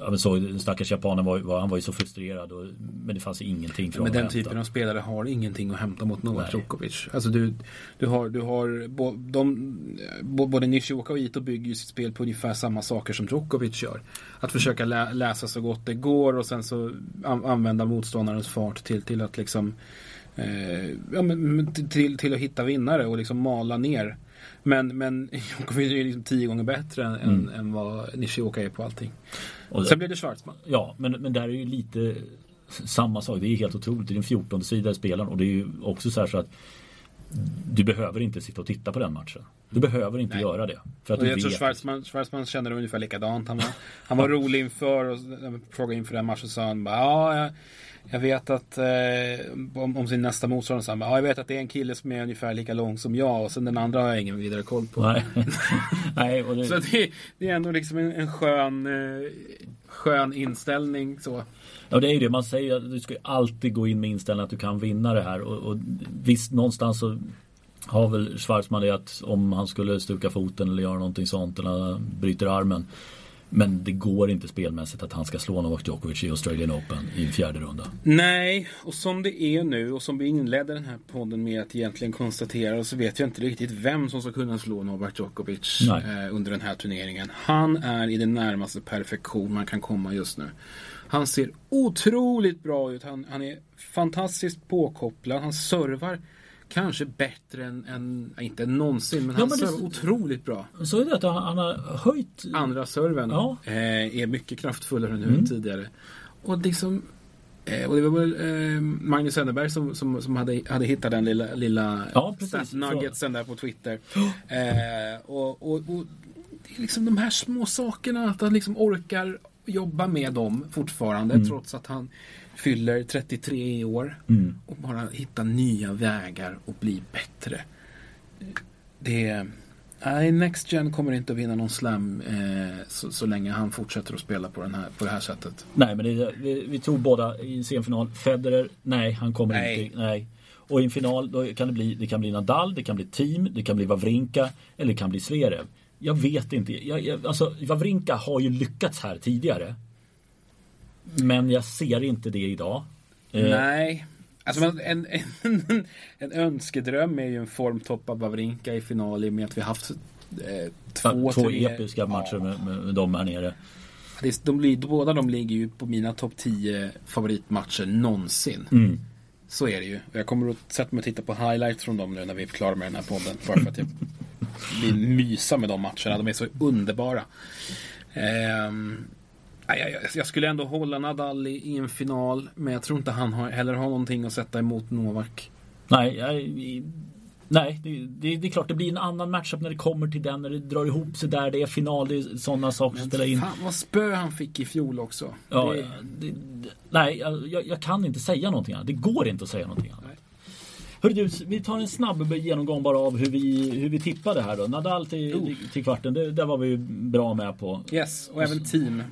jag såg stackars japanen var, var, han var ju så frustrerad och, men det fanns ingenting för Men den typen av spelare har ingenting att hämta mot Novak Djokovic. Alltså du, du har, du har bo, de, både Nishioka och Ito bygger ju sitt spel på ungefär samma saker som Djokovic gör. Att försöka lä, läsa så gott det går och sen så an, använda motståndarens fart till, till att liksom eh, ja, men, till, till att hitta vinnare och liksom mala ner men, men Djokovic är liksom tio gånger bättre än, mm. än vad Nishioka är på allting. Och Sen blir det Schwarzman. Ja, men, men där är ju lite samma sak. Det är helt otroligt. Det är den 14 sida spelaren och det är ju också så här så att du behöver inte sitta och titta på den matchen. Du behöver inte Nej. göra det. För att och jag tror Schwarzman, Schwarzman känner det ungefär likadant. Han var, han var rolig inför och frågade inför den matchen sa han bara, ja, jag, vet att eh, om, om, sin nästa motståndare sa ja, jag vet att det är en kille som är ungefär lika lång som jag och sen den andra har jag ingen vidare koll på. Nej. Nej, det... Så det, det, är ändå liksom en, en skön, eh, skön inställning så. Ja det är ju det man säger. Du ska ju alltid gå in med inställningen att du kan vinna det här. Och, och visst någonstans så har väl Schwarzman det att om han skulle stuka foten eller göra någonting sånt eller bryter armen men det går inte spelmässigt att han ska slå Novak Djokovic i Australian Open i fjärde runda. Nej, och som det är nu och som vi inledde den här podden med att egentligen konstatera så vet jag inte riktigt vem som ska kunna slå Novak Djokovic eh, under den här turneringen. Han är i det närmaste perfektion man kan komma just nu. Han ser otroligt bra ut. Han, han är fantastiskt påkopplad. Han servar kanske bättre än, än inte någonsin, men ja, han men servar otroligt bra. Så är det att han, har höjt... Andra serven ja. eh, är mycket kraftfullare nu mm. än tidigare. Och liksom eh, och det var väl eh, Magnus Enneberg som, som, som hade, hade hittat den lilla, lilla ja, nuggetsen där på Twitter. Eh, och, och, och, det är liksom de här små sakerna, att han liksom orkar jobba med dem fortfarande mm. trots att han fyller 33 i år mm. och bara hitta nya vägar och bli bättre. Det är... Nej, Next Gen kommer inte att vinna någon slam eh, så, så, länge han fortsätter att spela på, den här, på det här sättet. Nej, men det, vi, vi tror båda i en semifinal. Federer, nej, han kommer nej. inte. Nej. Och i en final då kan det bli, det kan bli Nadal, det kan bli Team, det kan bli Wawrinka eller det kan bli Zverev. Jag vet inte. Jag, jag, alltså, Wawrinka har ju lyckats här tidigare. Men jag ser inte det idag. Eh, Nej. Alltså en, en, en önskedröm är ju en formtoppad Wawrinka i final i och med att vi haft eh, två, två tre, episka matcher ja. med, med, dem här nere. de båda de ligger ju på mina topp 10 favoritmatcher någonsin. Mm. Så är det ju. Jag kommer att sätta mig och titta på highlights från dem nu när vi är klara med den här podden. Bara för att jag vill mysa med de matcherna. De är så underbara. Um, jag, skulle ändå hålla Nadal i, i, en final. Men jag tror inte han har, heller har någonting att sätta emot Novak. Nej, jag, nej det, det, det, är klart det blir en annan matchup när det kommer till den. När det drar ihop sig där. Det är final. Det är sådana saker som spelar in. Fan vad spö han fick i fjol också. Ja, det... nej, jag, jag, kan inte säga någonting annat. Det går inte att säga någonting annat. Hörru du, vi tar en snabb genomgång bara av hur vi, hur vi tippade här då. Nadal till, oh. till kvarten, det, det var vi bra med på. Yes, och även team.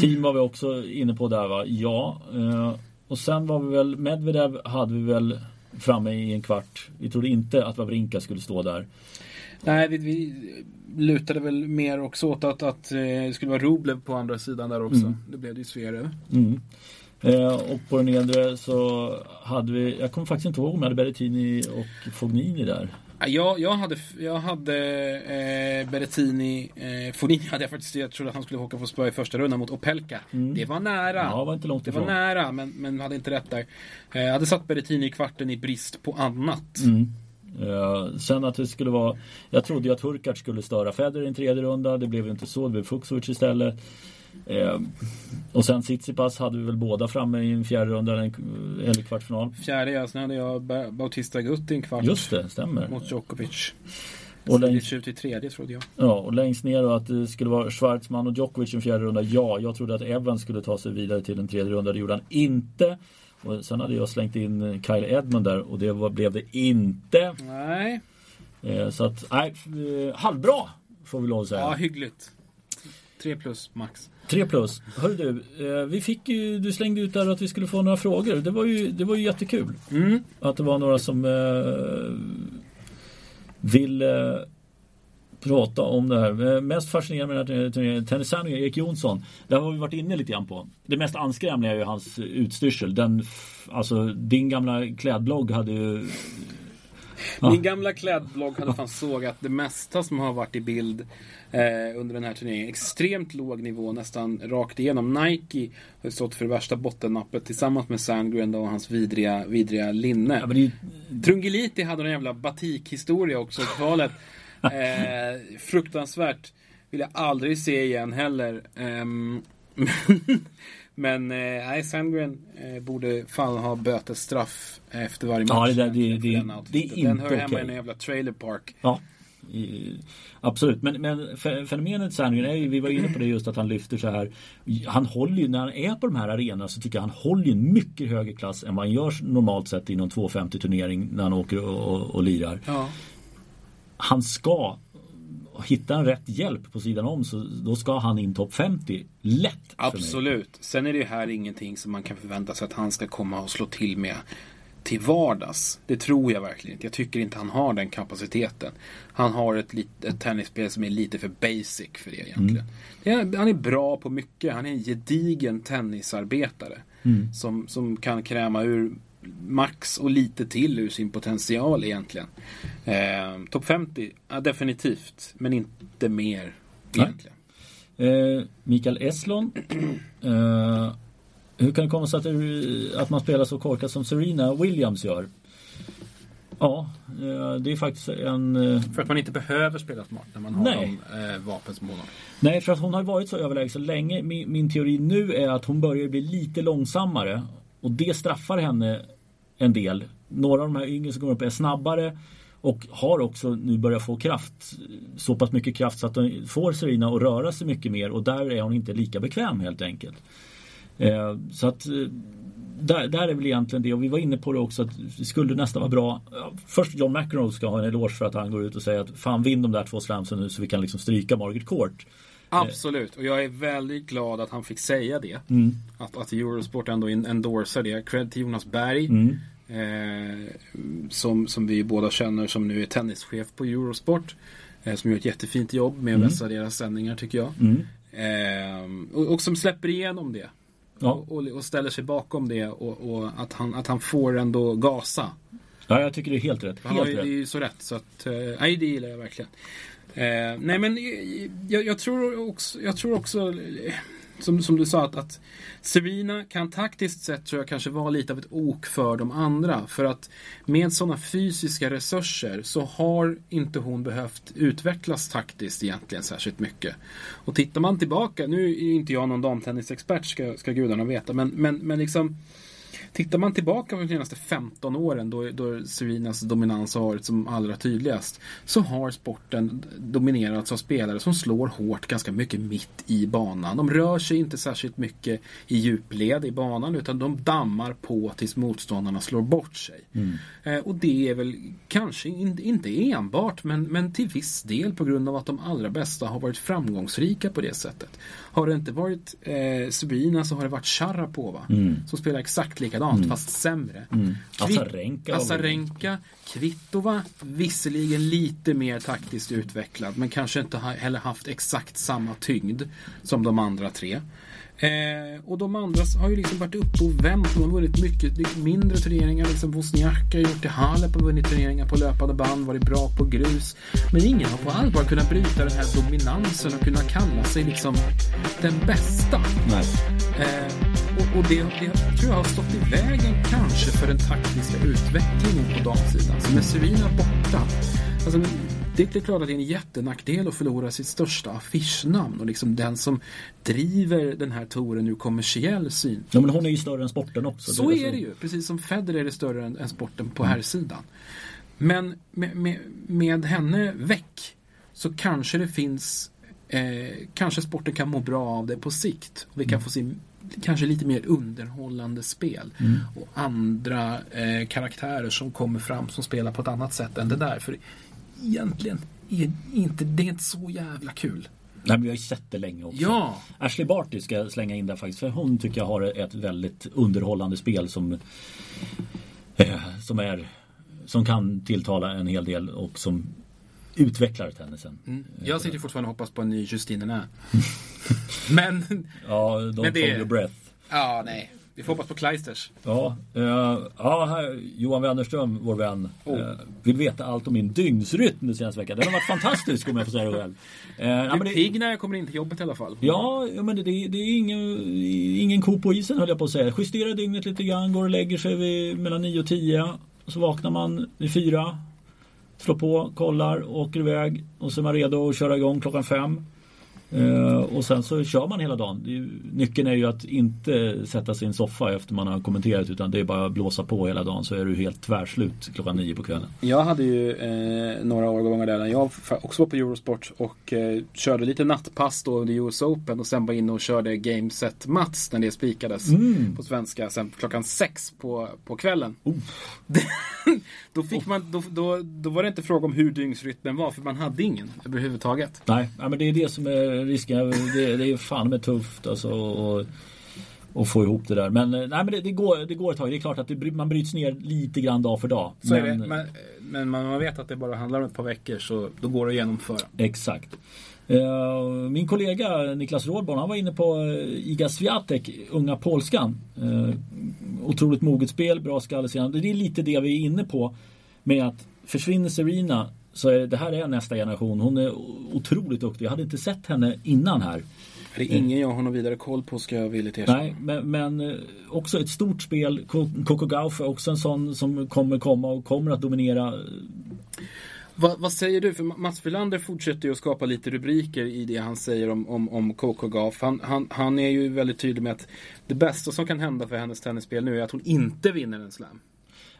Team var vi också inne på där va? Ja. Eh, och sen var vi väl, Medvedev hade vi väl framme i en kvart. Vi trodde inte att Wawrinka skulle stå där. Nej, vi, vi lutade väl mer också åt att, att eh, det skulle vara Rublev på andra sidan där också. Mm. Det blev det ju Zverev. Mm. Eh, och på den nedre så hade vi, jag kommer faktiskt inte ihåg om jag hade Berrettini och Fognini där. Jag, jag hade, jag hade eh, Berrettini, eh, Fognini hade jag faktiskt, jag trodde att han skulle åka på spö i första rundan mot Opelka. Mm. Det var nära. Ja, var inte långt det var nära, men, men hade inte rätt där. Eh, jag hade satt Berrettini i kvarten i brist på annat. Mm. Uh, sen att det skulle vara Jag trodde ju att Hurkacz skulle störa Federer i en tredje runda. Det blev inte så. Det blev Fuxovic istället. Eh, och sen Tsitsipas hade vi väl båda framme i en fjärde runda eller, eller kvartsfinal. Fjärde ja, sen hade jag Bautista Gutti i en kvart. Just det, stämmer. Mot Djokovic. Och längst ut i tredje trodde jag. Ja, och längst ner då att det skulle vara Schwarzman och Djokovic i en fjärde runda. Ja, jag trodde att Evans skulle ta sig vidare till en tredje runda. Det gjorde han inte. Och sen hade jag slängt in Kyle Edmund där och det var, blev det inte. Nej. Eh, så att, nej, eh, halvbra får vi lov att säga. Ja, hyggligt. Tre plus max. 3 plus. Hörru du, eh, vi fick ju, du slängde ut där att vi skulle få några frågor. Det var ju, det var ju jättekul. Mm. Att det var några som eh, ville prata om det här. Eh, mest fascinerande med den här turneringen, Tennis Sandgren, Erik Jonsson. Det har vi varit inne lite grann på. Det mest anskrämliga är ju hans utstyrsel. Den, alltså din gamla klädblogg hade ju Ja. Min gamla klädblogg hade fan sågat det mesta som har varit i bild eh, under den här turneringen. Extremt låg nivå nästan rakt igenom. Nike har stått för det värsta bottennappet tillsammans med Sandgren och hans vidriga, vidriga linne. Ja, det... Trungeliti hade en jävla batikhistoria också i kvalet. Eh, fruktansvärt. Vill jag aldrig se igen heller. Eh, Men eh, nej, Sandgren eh, borde fan ha bötesstraff efter varje match. Ja, det, där, det, det, den, det är inte Den hör hemma i en jävla trailer park. Ja, i, absolut. Men, men fenomenet Sandgren är ju, vi var inne på det just att han lyfter så här. Han håller ju, när han är på de här arenorna så tycker jag han håller ju en mycket högre klass än vad han gör normalt sett i någon 250 turnering när han åker och, och, och lirar. Ja. Han ska hittar han rätt hjälp på sidan om så då ska han in topp 50 lätt. Absolut. Sen är det här ingenting som man kan förvänta sig att han ska komma och slå till med till vardags. Det tror jag verkligen inte. Jag tycker inte han har den kapaciteten. Han har ett, ett tennisspel som är lite för basic för det egentligen. Mm. han är bra på mycket. Han är en gedigen tennisarbetare. Mm. Som, som kan kräma ur max och lite till ur sin potential egentligen. Eh, Topp 50, ja, definitivt. Men inte mer egentligen. Eh, Mikael Eslon. Eh, hur kan det komma sig att, att man spelar så korkat som Serena Williams gör? Ja, eh, det är faktiskt en... Eh, för att man inte behöver spela smart när man har Nej. de eh, vapen som hon har. Nej, för att hon har varit så överlägsen så länge. Min, min teori nu är att hon börjar bli lite långsammare. Och det straffar henne en del. Några av de här yngre som kommer upp är snabbare och har också nu börjat få kraft. Så pass mycket kraft så att de får Serena att röra sig mycket mer och där är hon inte lika bekväm helt enkelt. Eh, så att eh, där, där, är väl egentligen det och vi var inne på det också att det skulle nästan vara bra. Först John McEnroe ska ha en eloge för att han går ut och säger att fan vinn de där två slamsen nu så vi kan liksom stryka Margaret Court. Absolut, och jag är väldigt glad att han fick säga det. Mm. Att, att Eurosport ändå endorsar det. Cred till Jonas Berg. Mm. Eh, som, som vi båda känner som nu är tennischef på Eurosport. Eh, som gör ett jättefint jobb med att mm. vässa deras sändningar tycker jag. Mm. Eh, och, och, som släpper igenom det. Ja. Och, och, ställer sig bakom det och, och, att, han, att han får ändå gasa. Ja, jag tycker det är helt rätt. Helt ja. Det är ju så rätt. Så att, eh, nej, det gillar jag verkligen. Eh, nej men eh, jag, jag, tror också, jag tror också eh, som, som du sa att, att Serena kan taktiskt sett tror jag kanske vara lite av ett ok för de andra. För att med sådana fysiska resurser så har inte hon behövt utvecklas taktiskt egentligen särskilt mycket. Och tittar man tillbaka, nu är inte jag någon damtennisexpert ska, ska gudarna veta, men, men, men liksom Tittar man tillbaka på de senaste 15 åren då, då Serenas dominans har varit som allra tydligast så har sporten dominerats av spelare som slår hårt ganska mycket mitt i banan. De rör sig inte särskilt mycket i djupled i banan utan de dammar på tills motståndarna slår bort sig. Mm. Eh, och det är väl kanske in, inte enbart men, men till viss del på grund av att de allra bästa har varit framgångsrika på det sättet. Har det inte varit eh, Subina så har det varit Sharapova mm. som spelar exakt likadant mm. fast sämre. Mm. Azarenka. Azarenka, Kvitova, visserligen lite mer taktiskt utvecklad men kanske inte heller haft exakt samma tyngd som de andra tre. Eh, och de andra har ju liksom varit uppe och vänt. De har vunnit mycket mindre turneringar. Liksom Wozniacki har gjort det. Halep har vunnit turneringar på löpande band. Varit bra på grus. Men ingen har på allvar kunnat bryta den här dominansen och kunna kalla sig liksom den bästa. Nej. Eh, och, det, det, tror jag har stått i vägen kanske för den taktiska utvecklingen på damsidan. Så med Serena borta. Alltså, det är klart att det är en jättenackdel att förlora sitt största affischnamn och liksom den som driver den här touren ur kommersiell syn. Ja men hon är ju större än sporten också. Så det är, är det ju, precis som Federer är större än, än sporten på mm. här sidan. Men med, med, med, henne väck så kanske det finns eh, Kanske sporten kan må bra av det på sikt. Vi kan mm. få se kanske lite mer underhållande spel. Mm. Och andra eh, karaktärer som kommer fram som spelar på ett annat sätt än det där. För egentligen är inte, det är inte så jävla kul. Nej men vi har ju sett det länge också. Ja. Ashley Barty ska jag slänga in där faktiskt. För hon tycker jag har ett väldigt underhållande spel som eh, Som är Som kan tilltala en hel del och som utvecklar tennisen. Mm. Jag sitter fortfarande och hoppas på en ny Justinerne. Men... Ja, don't Men det- hold your breath. Ja, nej. Vi får hoppas på Kleisters. Ja, eh, ja här, Johan Wennerström, vår vän, Oh. eh, vill veta allt om min dygnsrytm den senaste veckan. Den har varit fantastisk om jag får säga det själv. Eh, ja, Du är det, pigg när jag kommer in till jobbet i alla fall. ja, ja, men det, det, det är ingen, ingen ko på isen höll jag på att säga. Justerar dygnet lite grann, går och lägger sig vid mellan 9 och 10. Så vaknar man vid 4. Slår på, kollar, åker iväg och så är man redo att köra igång klockan fem. Eh, och sen så kör man hela dagen. Nyckeln är ju att inte sätta sig i en soffa efter man har kommenterat utan det är bara att blåsa på hela dagen så är du helt tvärslut klockan 9 på kvällen. Jag hade ju eh, några årgångar där när jag också var på Eurosport och eh, körde lite nattpass då under US Open och sen var inne och körde Game Set Mats när det spikades Mm. på svenska sen klockan sex på, på kvällen. Oh. då, fick man, då, då, då var det inte fråga om hur dygnsrytmen var för man hade ingen överhuvudtaget. Nej, ja, men det är det som är risken. Det, det är fan med tufft alltså. Och, och få ihop det där. Men, eh, nej, men det, det, går, det går ett tag. Det är klart att det, man bryts ner lite grann dag för dag. Så men, är det. Men, men man vet att det bara handlar om ett par veckor så då går det att genomföra. Exakt. Eh, Min kollega Niklas Rådborn han var inne på eh, Iga Swiatek, unga polskan. Eh, Otroligt moget spel, bra skalle. Det är lite det vi är inne på med att försvinner Serena så är det här är nästa generation. Hon är otroligt duktig. Jag hade inte sett henne innan här. Det är ingen jag har någon vidare koll på ska jag villigt erkänna. Nej, men, men eh, också ett stort spel. Coco Gauff är också en sån som kommer komma och kommer att dominera. Vad, vad säger du? För Mats Wilander fortsätter ju att skapa lite rubriker i det han säger om, om, om Coco Gauff. Han, han, han är ju väldigt tydlig med att det bästa som kan hända för hennes tennisspel nu är att hon inte vinner en slam.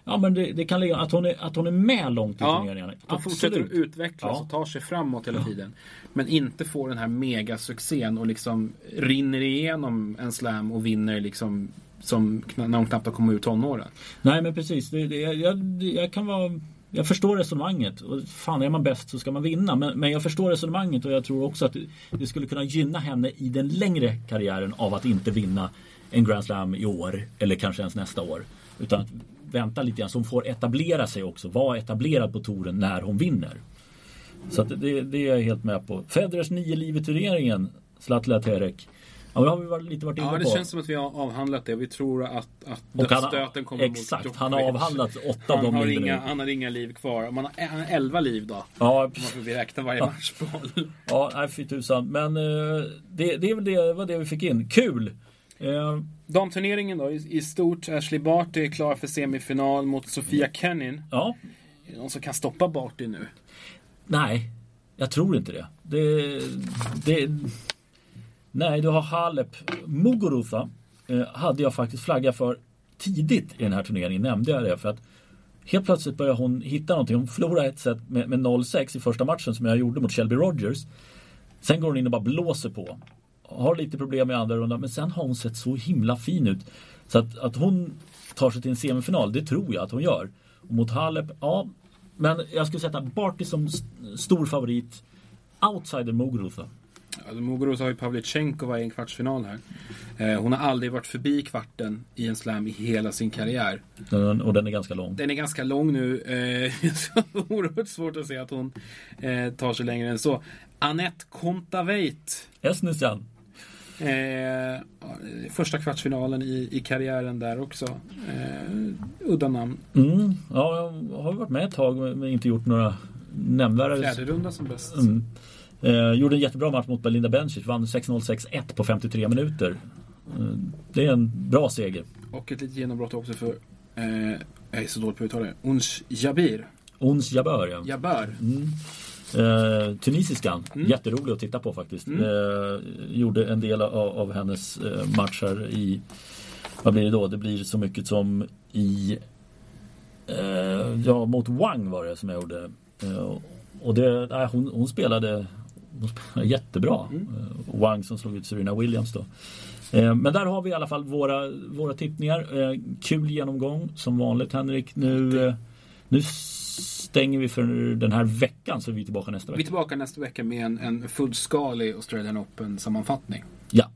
Ja, men det, det kan ligga att hon, är, att hon är med långt i Ja, turneringarna. att hon fortsätter att Absolut. utvecklas Ja. och tar sig framåt hela tiden. Men inte får den här megasuccén och liksom rinner igenom en slam och vinner liksom som när hon knappt har kommit ur tonåren. Nej, men precis. Det, det, jag, jag kan vara... Jag förstår resonemanget. Och fan, är man bäst så ska man vinna. Men, men jag förstår resonemanget och jag tror också att det, det skulle kunna gynna henne i den längre karriären av att inte vinna en Grand Slam i år eller kanske ens nästa år. Utan att vänta lite grann så hon får etablera sig också. Vara etablerad på touren när hon vinner. Så det, det är jag helt med på. Federers nio liv i turneringen, Zlatla Terek. Ja, det har vi varit, lite varit inne Ja, det på. känns som att vi har avhandlat det. Vi tror att, att dödsstöten kommer exakt, mot han har avhandlat åtta av de har, inga, nu. han har inga liv kvar. Om han har, han har 11 liv då. Ja, Om man vi räkna varje matchboll. Ja, nej fy tusan. Men eh, det, det det, var det vi fick in. Kul! Eh, Damturneringen då i, i stort. Ashley Barty är klar för semifinal mot Sofia Kenin. ja, Är det någon som kan stoppa Barty nu? nej. Jag tror inte det. det, det nej, du har Halep. Muguruza eh, hade jag faktiskt flaggat för tidigt i den här turneringen. Nämnde jag det. För att helt plötsligt börjar hon hitta någonting. Hon förlorade ett set med, med 0-6 i första matchen som jag gjorde mot Shelby Rogers. Sen går hon in och bara blåser på. Har lite problem i andra rundan men sen har hon sett så himla fin ut. Så att, att hon tar sig till en semifinal, det tror jag att hon gör. Och mot Halep, ja. Men jag skulle sätta Barty som st- stor favorit. Outsider Muguruza. Alltså, Muguruza har ju Pavlyuchenkova i en kvartsfinal här. Eh, hon har aldrig varit förbi kvarten i en slam i hela sin karriär. Den- Och den är ganska lång. Den är ganska lång nu. Eh, så oerhört svårt att se att hon eh, tar sig längre än så. Anette Kontaveit. Esnusjan. Eh, första kvartsfinalen i, i karriären där också. Eh, udda namn. Mm, ja, jag har varit med ett tag men inte gjort några nämnvärda... Fjärde runda som bäst. Mm. Eh, gjorde en jättebra match mot Belinda Bencic. Vann 6-0, 6-1 på 53 minuter. Eh, det är en bra seger. Och ett litet genombrott också för eh, jag är så dålig på att uttala det. Uns Jabir. Ons Jabeur, ja. Jabeur. Mm. Eh, tunisiskan, Mm. jätterolig att titta på faktiskt. Mm. Eh, gjorde en del av, av hennes eh, matcher i, vad blir det då? Det blir så mycket som i, eh, ja mot Wang var det som jag gjorde. Eh, och det, nej, hon, hon spelade hon spelade jättebra. Mm. Eh, Wang som slog ut Serena Williams då. Eh, Men där har vi i alla fall våra, våra tippningar. Kul genomgång som vanligt Henrik. Nu, nu stänger vi för den här veckan så är vi tillbaka nästa Vi är vecka. tillbaka nästa vecka med en, en fullskalig Australian Open-sammanfattning. Ja.